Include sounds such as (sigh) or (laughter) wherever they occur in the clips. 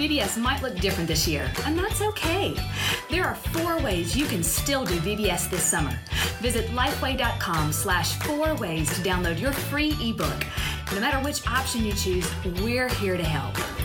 VBS might look different this year, and that's okay. There are four ways you can still do VBS this summer. Visit lifeway.com slash four ways to download your free ebook. No matter which option you choose, we're here to help.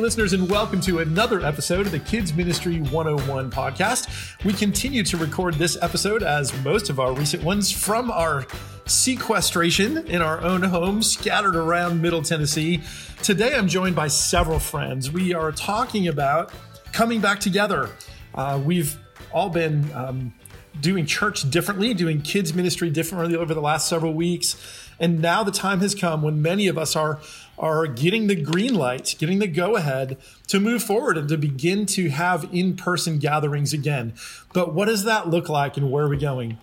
Listeners, and welcome to another episode of the Kids Ministry 101 podcast. We continue to record this episode, as most of our recent ones, from our sequestration in our own home, scattered around Middle Tennessee. Today, I'm joined by several friends. We are talking about coming back together. Uh, we've all been um, doing church differently, doing kids ministry differently over the last several weeks. And now the time has come when many of us are are getting the green light, getting the go ahead to move forward and to begin to have in person gatherings again. But what does that look like and where are we going?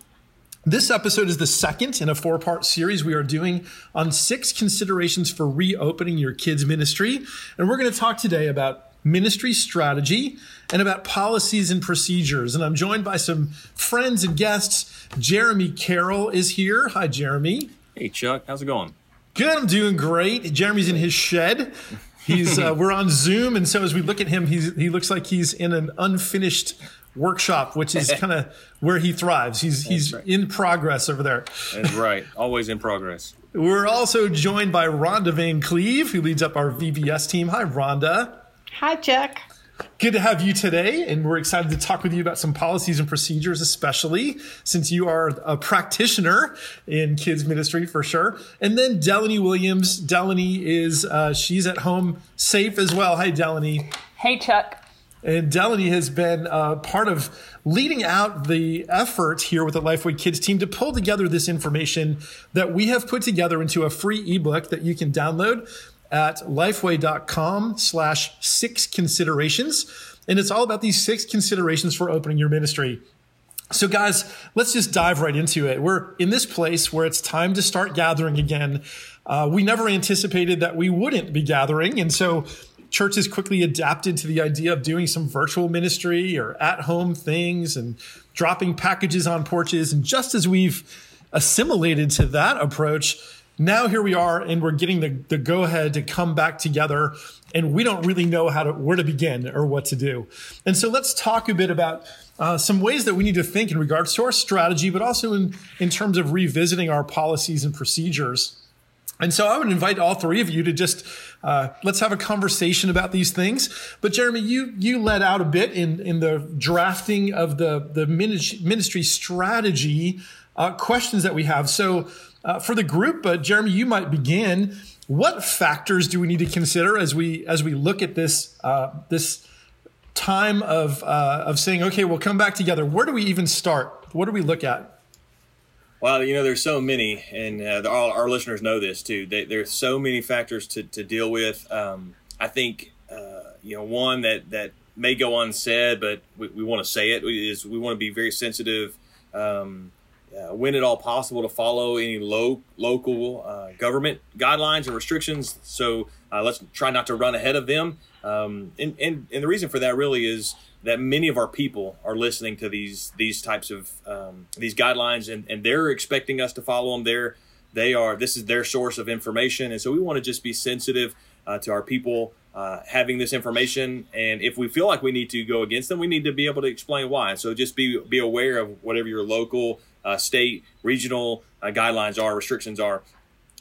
This episode is the second in a four part series we are doing on six considerations for reopening your kids' ministry. And we're going to talk today about ministry strategy and about policies and procedures. And I'm joined by some friends and guests. Jeremy Carroll is here. Hi, Jeremy. Hey, Chuck. How's it going? Good. I'm doing great. Jeremy's in his shed. He's uh, we're on Zoom, and so as we look at him, he's he looks like he's in an unfinished workshop, which is (laughs) kind of where he thrives. He's That's he's right. in progress over there. That's right. Always in progress. We're also joined by Rhonda Van Cleve, who leads up our VBS team. Hi, Rhonda. Hi, Chuck. Good to have you today, and we're excited to talk with you about some policies and procedures, especially since you are a practitioner in kids ministry for sure. And then Delaney Williams. Delaney is uh, she's at home safe as well. Hi, Delaney. Hey, Chuck. And Delaney has been uh, part of leading out the effort here with the Lifeway Kids team to pull together this information that we have put together into a free ebook that you can download at lifeway.com slash six considerations. And it's all about these six considerations for opening your ministry. So, guys, let's just dive right into it. We're in this place where it's time to start gathering again. Uh, we never anticipated that we wouldn't be gathering. And so, churches quickly adapted to the idea of doing some virtual ministry or at home things and dropping packages on porches. And just as we've assimilated to that approach, now here we are and we're getting the, the go ahead to come back together and we don't really know how to where to begin or what to do and so let's talk a bit about uh, some ways that we need to think in regards to our strategy but also in, in terms of revisiting our policies and procedures and so I would invite all three of you to just uh, let's have a conversation about these things. But Jeremy, you you led out a bit in in the drafting of the the ministry strategy uh, questions that we have. So uh, for the group, uh, Jeremy, you might begin. What factors do we need to consider as we as we look at this uh, this time of uh, of saying, okay, we'll come back together? Where do we even start? What do we look at? Well, you know, there's so many, and uh, all our listeners know this too. They, there's so many factors to, to deal with. Um, I think uh, you know one that that may go unsaid, but we, we want to say it is we want to be very sensitive. Um, uh, when at all possible to follow any low, local uh, government guidelines and restrictions. So uh, let's try not to run ahead of them. Um, and, and, and the reason for that really is that many of our people are listening to these these types of um, these guidelines and, and they're expecting us to follow them. They're they are this is their source of information, and so we want to just be sensitive uh, to our people uh, having this information. And if we feel like we need to go against them, we need to be able to explain why. So just be be aware of whatever your local state, regional uh, guidelines are, restrictions are.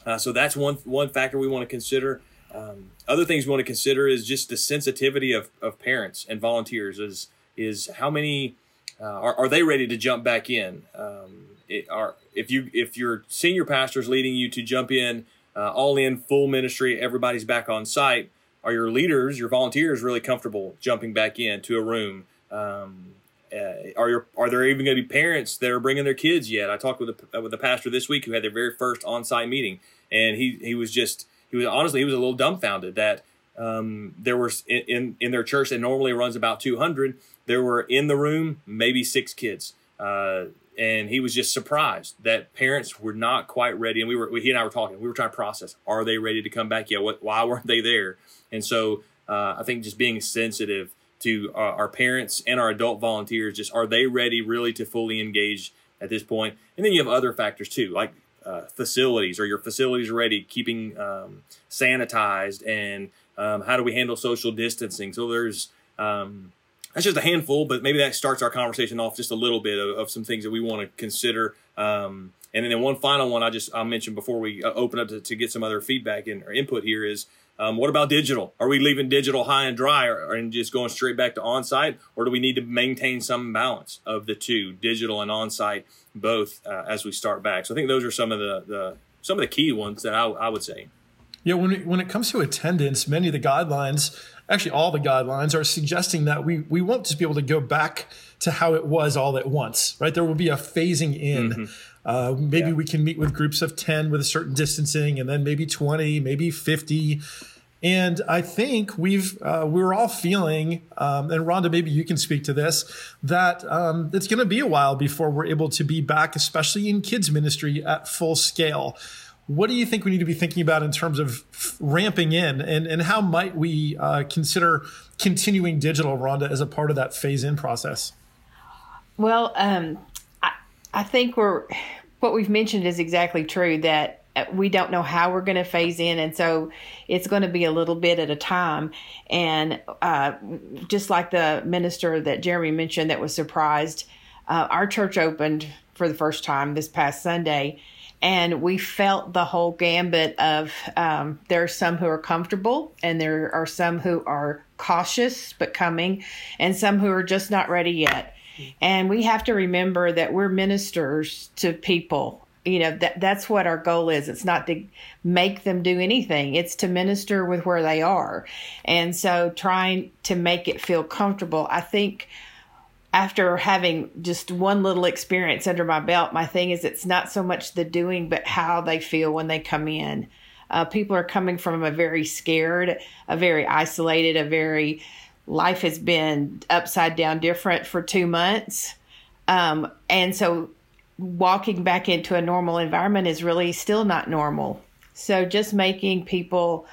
Uh, so that's one one factor we want to consider. Um, other things we want to consider is just the sensitivity of, of parents and volunteers. Is is how many uh, are, are they ready to jump back in? Um, it, are if you if your senior pastor is leading you to jump in uh, all in full ministry, everybody's back on site. Are your leaders, your volunteers, really comfortable jumping back into a room? Um, uh, are your are there even going to be parents that are bringing their kids yet? I talked with a, with a pastor this week who had their very first on site meeting, and he he was just he was honestly he was a little dumbfounded that um, there was in, in, in their church that normally runs about 200 there were in the room maybe six kids uh, and he was just surprised that parents were not quite ready and we were he and i were talking we were trying to process are they ready to come back yet? what, why weren't they there and so uh, i think just being sensitive to uh, our parents and our adult volunteers. Just are they ready really to fully engage at this point? And then you have other factors too, like uh, facilities. Are your facilities ready? Keeping um, sanitized and um, how do we handle social distancing? So there's um, that's just a handful, but maybe that starts our conversation off just a little bit of, of some things that we want to consider. Um, and then one final one I just i mentioned before we uh, open up to, to get some other feedback and or input here is um, what about digital? Are we leaving digital high and dry or, and just going straight back to on-site, or do we need to maintain some balance of the two, digital and on-site, both uh, as we start back? So I think those are some of the, the some of the key ones that I, I would say. Yeah, when it, when it comes to attendance, many of the guidelines, actually all the guidelines, are suggesting that we we won't just be able to go back to how it was all at once, right? There will be a phasing in. Mm-hmm. Uh, maybe yeah. we can meet with groups of 10 with a certain distancing and then maybe 20, maybe 50. And I think we've uh, we're all feeling, um, and Rhonda, maybe you can speak to this, that um, it's going to be a while before we're able to be back, especially in kids ministry at full scale. What do you think we need to be thinking about in terms of ramping in, and and how might we uh, consider continuing digital, Rhonda, as a part of that phase in process? Well, um, I, I think we're what we've mentioned is exactly true that uh, we don't know how we're going to phase in and so it's going to be a little bit at a time. And uh, just like the minister that jeremy mentioned that was surprised uh, our church opened for the first time this past sunday and we felt the whole gambit of um, there are some who are comfortable and there are some who are cautious but coming and some who are just not ready yet and we have to remember that we're ministers to people. You know, that that's what our goal is. It's not to make them do anything. It's to minister with where they are. And so trying to make it feel comfortable. I think after having just one little experience under my belt, my thing is it's not so much the doing, but how they feel when they come in. Uh, people are coming from a very scared, a very isolated, a very life has been upside down different for two months. Um, and so walking back into a normal environment is really still not normal. So just making people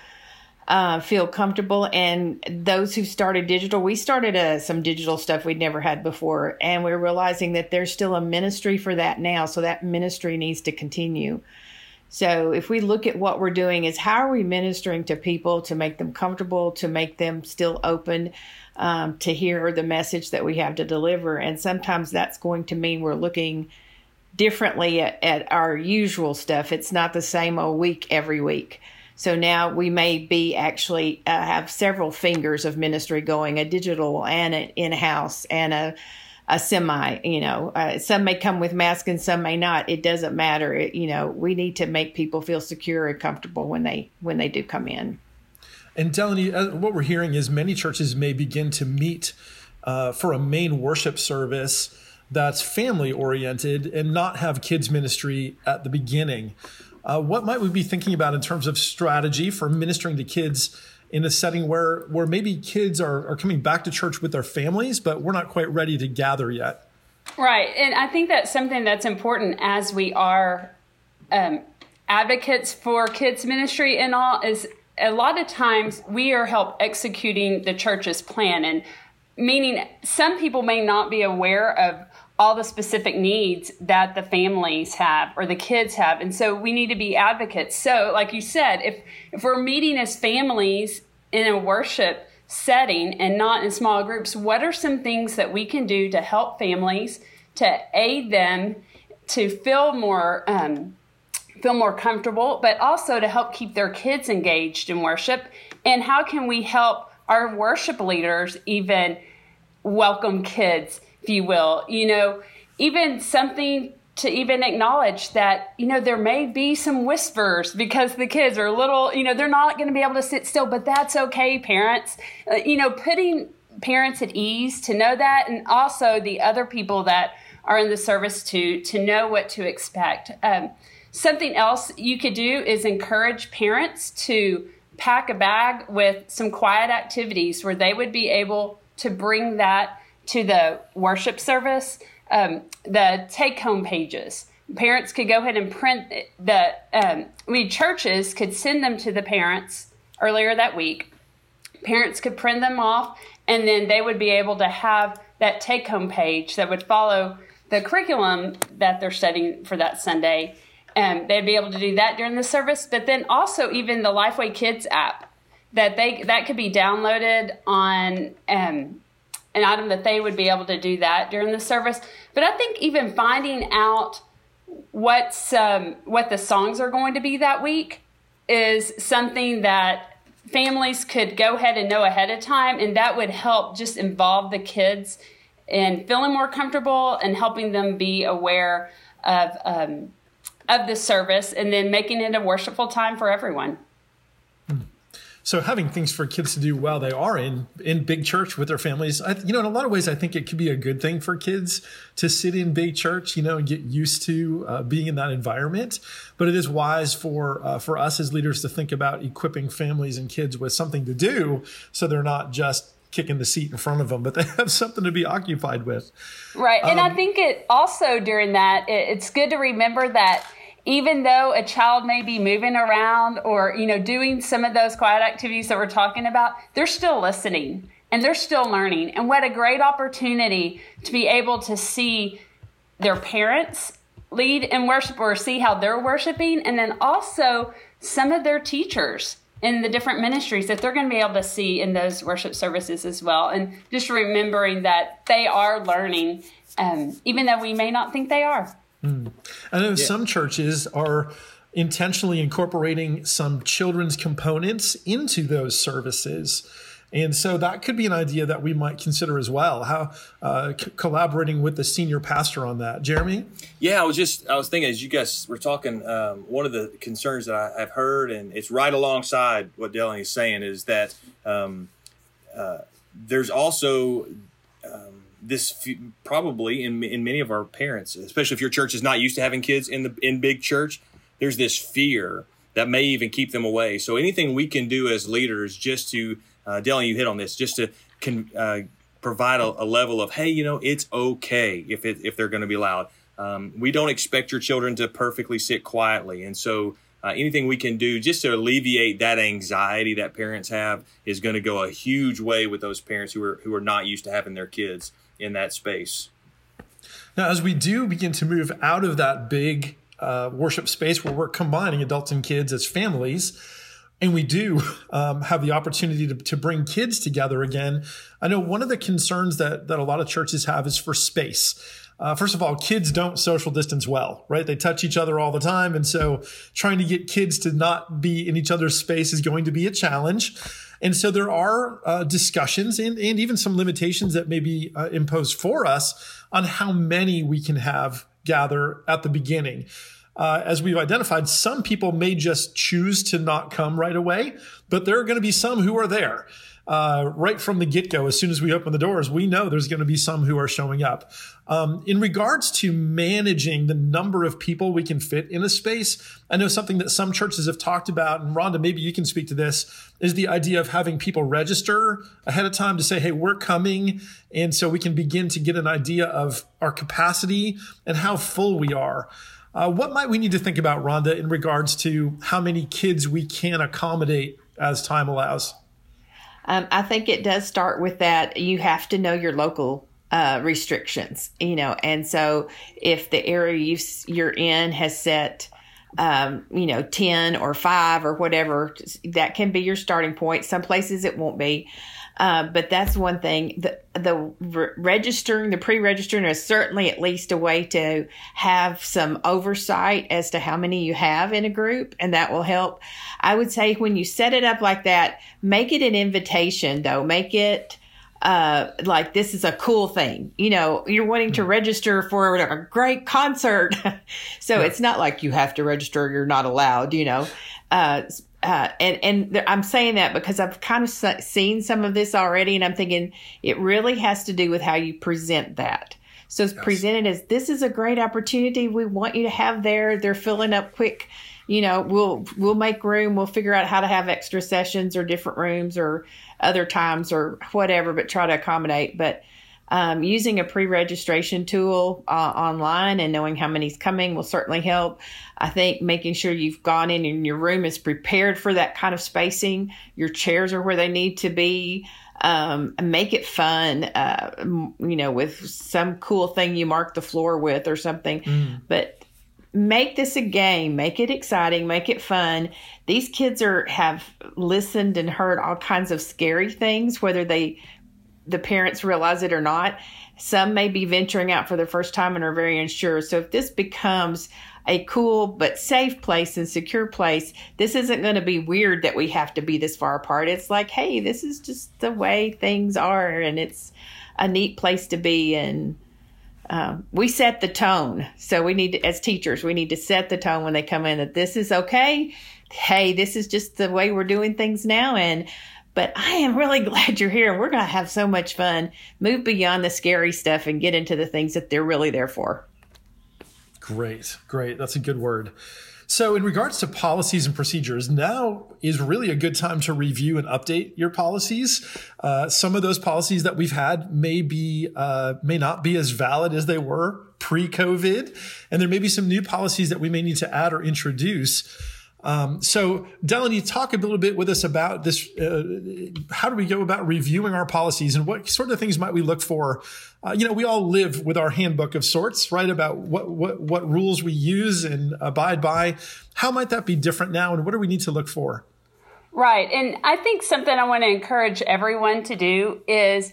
uh, feel comfortable. And those who started digital, we started uh, some digital stuff we'd never had before. And we're realizing that there's still a ministry for that now. So that ministry needs to continue. So if we look at what we're doing is how are we ministering to people to make them comfortable, to make them still open um, to hear the message that we have to deliver. And sometimes that's going to mean we're looking differently at, at our usual stuff. It's not the same a week every week. So now we may be actually uh, have several fingers of ministry going, a digital and an in-house and a a semi you know uh, some may come with masks and some may not. It doesn't matter. It, you know we need to make people feel secure and comfortable when they when they do come in. And Delaney, uh, what we're hearing is many churches may begin to meet uh, for a main worship service that's family oriented and not have kids ministry at the beginning. Uh, what might we be thinking about in terms of strategy for ministering to kids in a setting where where maybe kids are, are coming back to church with their families, but we're not quite ready to gather yet. Right, and I think that's something that's important as we are um, advocates for kids ministry and all. Is a lot of times we are help executing the church's plan, and meaning some people may not be aware of all the specific needs that the families have or the kids have. And so we need to be advocates. So like you said if if we're meeting as families in a worship setting and not in small groups what are some things that we can do to help families to aid them to feel more um, feel more comfortable but also to help keep their kids engaged in worship? And how can we help our worship leaders even welcome kids if you will. You know, even something to even acknowledge that, you know, there may be some whispers because the kids are little, you know, they're not going to be able to sit still, but that's okay, parents. Uh, you know, putting parents at ease to know that and also the other people that are in the service to to know what to expect. Um, something else you could do is encourage parents to pack a bag with some quiet activities where they would be able to bring that to the worship service, um, the take home pages. Parents could go ahead and print the, um, we churches could send them to the parents earlier that week. Parents could print them off And then they would be able to have that take home page that would follow the curriculum that they're studying for that Sunday. And they'd be able to do that during the service, but then also even the Lifeway Kids app that they that could be downloaded on um, an item that they would be able to do that during the service. But I think even finding out what's um, what the songs are going to be that week is something that families could go ahead and know ahead of time, and that would help just involve the kids in feeling more comfortable and helping them be aware of um, of the service, and then making it a worshipful time for everyone. So having things for kids to do while they are in in big church with their families, I, you know, in a lot of ways, I think it could be a good thing for kids to sit in big church, you know, and get used to uh, being in that environment. But it is wise for uh, for us as leaders to think about equipping families and kids with something to do, so they're not just kicking the seat in front of them, but they have (laughs) something to be occupied with. Right, and um, I think it also during that, it's good to remember that even though a child may be moving around or you know doing some of those quiet activities that we're talking about they're still listening and they're still learning. And what a great opportunity to be able to see their parents lead in worship or see how they're worshiping and then also some of their teachers in the different ministries that they're going to be able to see in those worship services as well. And just remembering that they are learning um, even though we may not think they are Mm. I know yeah. some churches are intentionally incorporating some children's components into those services. And so that could be an idea that we might consider as well. How uh, c- collaborating with the senior pastor on that, Jeremy? Yeah, I was just I was thinking as you guys were talking. Um, one of the concerns that I, have heard, and it's right alongside what Delaney is saying, is that um, uh, there's also this probably in in many of our parents, especially if your church is not used to having kids in the in big church, there's this fear that may even keep them away. So anything we can do as leaders, just to uh, Delaney, you hit on this, just to can uh, provide a, a, level of hey, you know, it's okay if it, if they're going to be loud. Um, we don't expect your children to perfectly sit quietly, and so. Uh, anything we can do just to alleviate that anxiety that parents have is going to go a huge way with those parents who are who are not used to having their kids in that space. Now, as we do begin to move out of that big uh, worship space where we're combining adults and kids as families, and we do um, have the opportunity to, to bring kids together again. I know one of the concerns that, that a lot of churches have is for space. Uh, first of all, kids don't social distance well, right? They touch each other all the time. And so trying to get kids to not be in each other's space is going to be a challenge. And so there are uh, discussions and, and even some limitations that may be uh, imposed for us on how many we can have gather at the beginning. Uh, as we've identified, some people may just choose to not come right away, but there are going to be some who are there uh, right from the get go, as soon as we open the doors, we know there's going to be some who are showing up. Um, in regards to managing the number of people we can fit in a space, I know something that some churches have talked about, and Rhonda, maybe you can speak to this, is the idea of having people register ahead of time to say, hey, we're coming. And so we can begin to get an idea of our capacity and how full we are. Uh, what might we need to think about, Rhonda, in regards to how many kids we can accommodate as time allows? Um, I think it does start with that. You have to know your local uh, restrictions, you know, and so if the area you, you're in has set, um, you know, 10 or 5 or whatever, that can be your starting point. Some places it won't be. Uh, but that's one thing. The the re- registering, the pre-registering is certainly at least a way to have some oversight as to how many you have in a group, and that will help. I would say when you set it up like that, make it an invitation though. Make it uh, like this is a cool thing. You know, you're wanting to register for a great concert. (laughs) so yeah. it's not like you have to register, you're not allowed, you know. Uh, uh, and and I'm saying that because I've kind of seen some of this already, and I'm thinking it really has to do with how you present that. So it's yes. presented as this is a great opportunity. We want you to have there. They're filling up quick. You know, we'll we'll make room. We'll figure out how to have extra sessions or different rooms or other times or whatever, but try to accommodate. But um, using a pre-registration tool uh, online and knowing how many's coming will certainly help. I think making sure you've gone in and your room is prepared for that kind of spacing. Your chairs are where they need to be. Um, make it fun, uh, you know, with some cool thing you mark the floor with or something. Mm. But make this a game make it exciting make it fun these kids are have listened and heard all kinds of scary things whether they the parents realize it or not some may be venturing out for the first time and are very unsure so if this becomes a cool but safe place and secure place this isn't going to be weird that we have to be this far apart it's like hey this is just the way things are and it's a neat place to be and um, we set the tone. So we need to, as teachers, we need to set the tone when they come in that this is okay. Hey, this is just the way we're doing things now. And, but I am really (laughs) glad you're here. We're going to have so much fun. Move beyond the scary stuff and get into the things that they're really there for. Great, great. That's a good word. So, in regards to policies and procedures, now is really a good time to review and update your policies. Uh, some of those policies that we've had may be uh, may not be as valid as they were pre-COVID, and there may be some new policies that we may need to add or introduce. Um, so, Delaney, talk a little bit with us about this. Uh, how do we go about reviewing our policies, and what sort of things might we look for? Uh, you know, we all live with our handbook of sorts, right? About what what what rules we use and abide by. How might that be different now, and what do we need to look for? Right, and I think something I want to encourage everyone to do is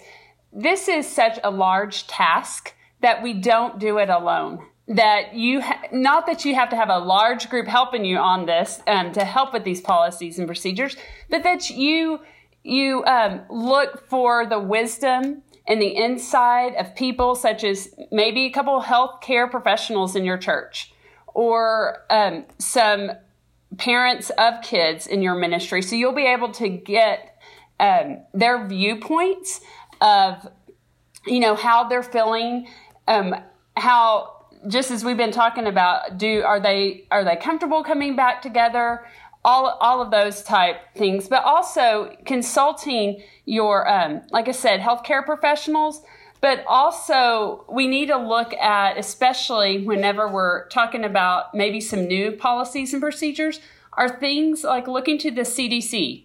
this is such a large task that we don't do it alone that you ha- not that you have to have a large group helping you on this um, to help with these policies and procedures but that you you um, look for the wisdom and the insight of people such as maybe a couple healthcare professionals in your church or um, some parents of kids in your ministry. So you'll be able to get um, their viewpoints of you know how they're feeling um, how just as we've been talking about, do are they are they comfortable coming back together? All all of those type things, but also consulting your um, like I said, healthcare professionals. But also, we need to look at, especially whenever we're talking about maybe some new policies and procedures, are things like looking to the CDC.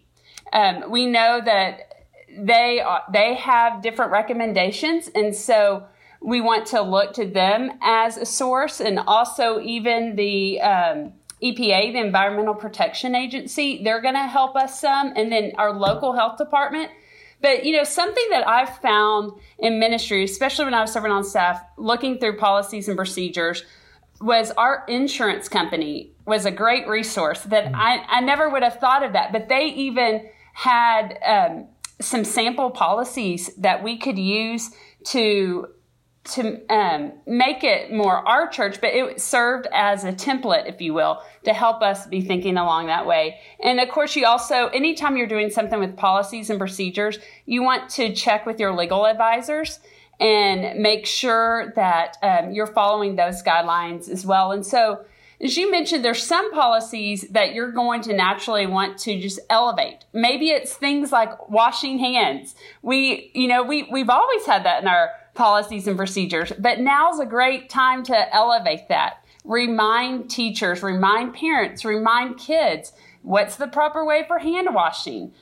Um, we know that they they have different recommendations, and so we want to look to them as a source and also even the um, EPA, the Environmental Protection Agency, they're going to help us some, and then our local health department. But you know, something that I've found in ministry, especially when I was serving on staff, looking through policies and procedures, was our insurance company was a great resource that mm. I, I never would have thought of that. But they even had um, some sample policies that we could use to to um, make it more our church, but it served as a template, if you will, to help us be thinking along that way. And of course, you also, anytime you're doing something with policies and procedures, you want to check with your legal advisors and make sure that um, you're following those guidelines as well. And so, as you mentioned, there's some policies that you're going to naturally want to just elevate. Maybe it's things like washing hands. We, you know, we, we've always had that in our policies and procedures. But now's a great time to elevate that. Remind teachers, remind parents, remind kids what's the proper way for hand washing?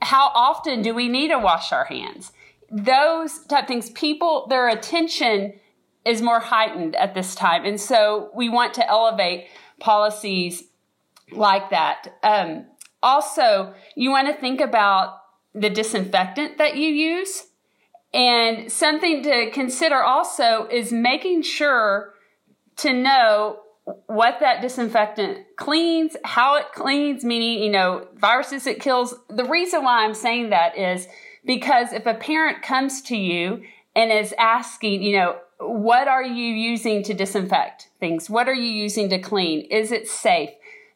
How often do we need to wash our hands? Those type things, people, their attention is more heightened at this time. And so we want to elevate policies like that. Um, also, you want to think about the disinfectant that you use and something to consider also is making sure to know what that disinfectant cleans, how it cleans, meaning, you know, viruses it kills. The reason why I'm saying that is because if a parent comes to you and is asking, you know, what are you using to disinfect things? What are you using to clean? Is it safe?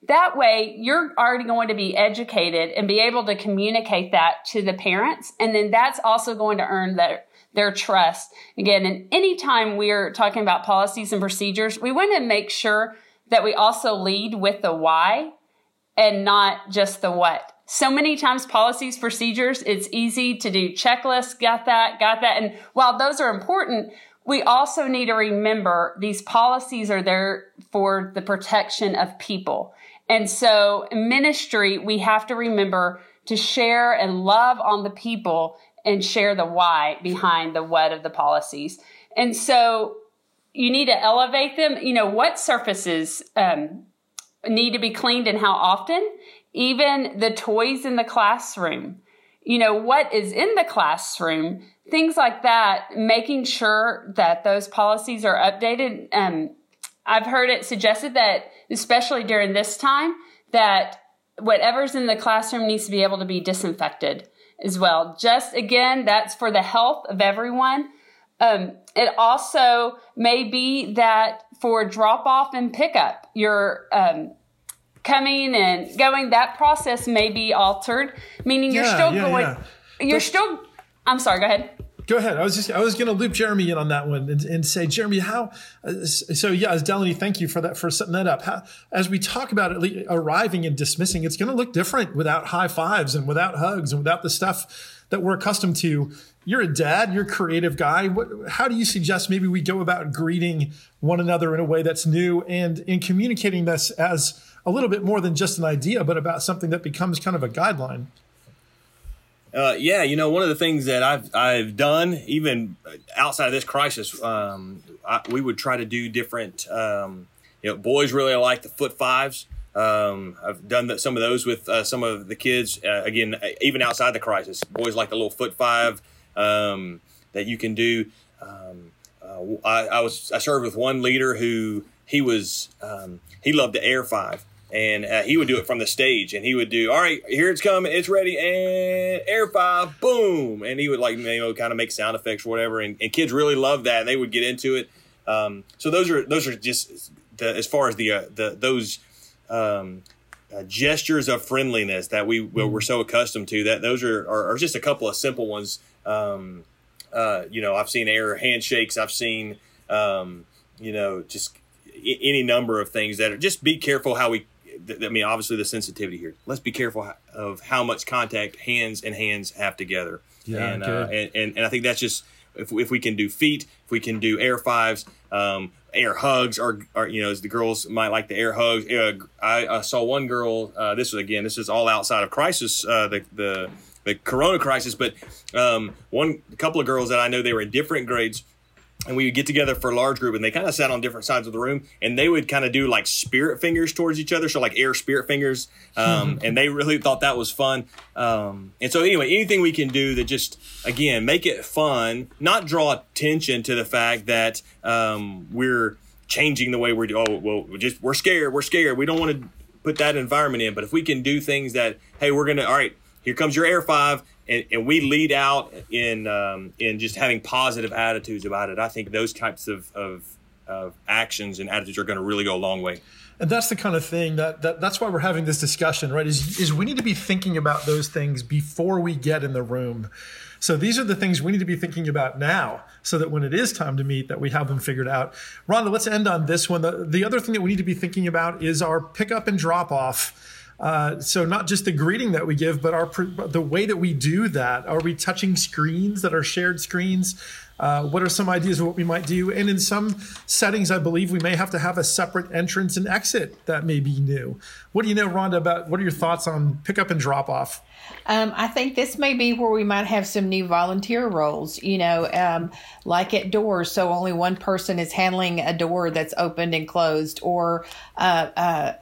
That way, you're already going to be educated and be able to communicate that to the parents. And then that's also going to earn their, their trust. Again, and anytime we're talking about policies and procedures, we want to make sure that we also lead with the why and not just the what. So many times policies, procedures, it's easy to do checklists, got that, got that. And while those are important, we also need to remember these policies are there for the protection of people. And so in ministry, we have to remember to share and love on the people and share the why behind the what of the policies. And so you need to elevate them. You know, what surfaces um, need to be cleaned and how often? Even the toys in the classroom. You know, what is in the classroom? Things like that, making sure that those policies are updated. Um, I've heard it suggested that, especially during this time, that whatever's in the classroom needs to be able to be disinfected as well. Just again, that's for the health of everyone. Um, it also may be that for drop off and pickup, you're um, coming and going. That process may be altered, meaning you're still yeah, going. yeah. You're still. I'm sorry. Go ahead. Go ahead. I was just I was going to loop Jeremy in on that one and, and say, Jeremy, how? Uh, so yeah, as Delaney, thank you for that for setting that up. How, as we talk about it, arriving and dismissing, it's going to look different without high fives and without hugs and without the stuff that we're accustomed to. You're a dad. You're a creative guy. What, how do you suggest maybe we go about greeting one another in a way that's new and in communicating this as a little bit more than just an idea, but about something that becomes kind of a guideline? Uh, yeah, you know, one of the things that I've I've done, even outside of this crisis, um, I, we would try to do different. Um, you know, boys really like the foot fives. Um, I've done some of those with uh, some of the kids. Uh, again, even outside the crisis, boys like the little foot five um, that you can do. Um, uh, I, I was I served with one leader who he was um, he loved the air five and uh, he would do it from the stage and he would do all right here it's coming it's ready and air five boom! And he would like you know kind of make sound effects or whatever and, and kids really loved that and they would get into it. Um, so those are those are just the, as far as the uh, the those um, uh, gestures of friendliness that we we're so accustomed to that those are, are, are just a couple of simple ones. Um, uh, you know I've seen air handshakes I've seen um, you know just any number of things that are just be careful how we I mean, obviously the sensitivity here. Let's be careful of how much contact hands and hands have together. Yeah, and, uh, and, and and I think that's just if, if we can do feet, if we can do air fives, um, air hugs, or, or you know, as the girls might like the air hugs. Uh, I, I saw one girl. Uh, this was again, this is all outside of crisis. Uh, the the the Corona crisis, but um, one couple of girls that I know they were in different grades and we would get together for a large group and they kind of sat on different sides of the room and they would kind of do like spirit fingers towards each other so like air spirit fingers um, (laughs) and they really thought that was fun. Um, and so anyway anything we can do that just again make it fun not draw attention to the fact that um, we're changing the way we're oh well we're just we're scared we're scared we don't want to put that environment in but if we can do things that hey we're gonna all right here comes your air five and, and we lead out in um, in just having positive attitudes about it i think those types of, of, of actions and attitudes are going to really go a long way And that's the kind of thing that, that that's why we're having this discussion, right? Is is we need to be thinking about those things before we get in the room. So these are the things we need to be thinking about now, so that when it is time to meet, that we have them figured out. Rhonda, let's end on this one. The, the other thing that we need to be thinking about is our pickup and drop off. Uh, so not just the greeting that we give, but our the way that we do that. Are we touching screens that are shared screens? Uh, what are some ideas of what we might do? And in some settings, I believe we may have to have a separate entrance and exit that may be new. What do you know, Rhonda? About what are your thoughts on pickup and drop off? Um, I think this may be where we might have some new volunteer roles, you know, um, like at doors. So only one person is handling a door that's opened and closed, or uh, uh,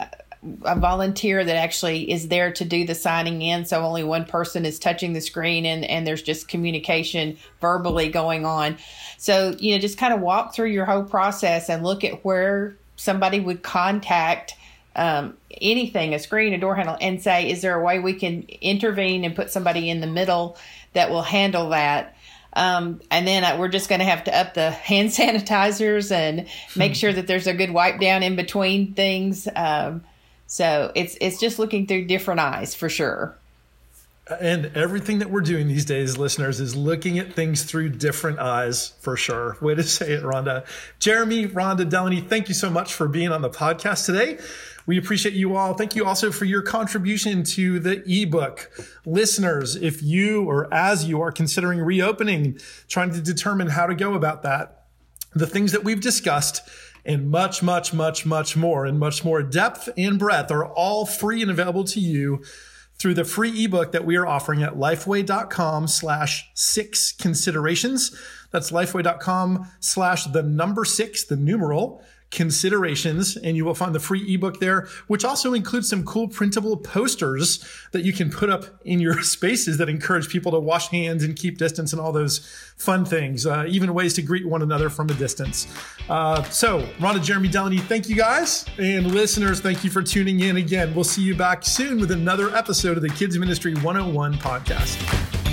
a volunteer that actually is there to do the signing in. So only one person is touching the screen and, and there's just communication verbally going on. So, you know, just kind of walk through your whole process and look at where somebody would contact um, anything, a screen, a door handle, and say, is there a way we can intervene and put somebody in the middle that will handle that? Um, and then uh, we're just going to have to up the (laughs) hand sanitizers and make sure that there's a good wipe down in between things. Um, so it's it's just looking through different eyes for sure. And everything that we're doing these days, listeners, is looking at things through different eyes for sure. Way to say it, Rhonda. Jeremy, Rhonda, Delaney, thank you so much for being on the podcast today. We appreciate you all. Thank you also for your contribution to the ebook. Listeners, if you or as you are considering reopening, trying to determine how to go about that, the things that we've discussed and much, much, much, much more, and much more depth and breadth are all free and available to you through the free ebook that we are offering at lifeway.com slash six considerations. That's lifeway.com slash the number six, the numeral considerations and you will find the free ebook there which also includes some cool printable posters that you can put up in your (laughs) spaces that encourage people to wash hands and keep distance and all those fun things uh, even ways to greet one another from a distance. Uh, so rhonda jeremy delaney thank you guys. And listeners thank you for tuning in again. We'll see you back soon with another episode of the kids ministry 101 podcast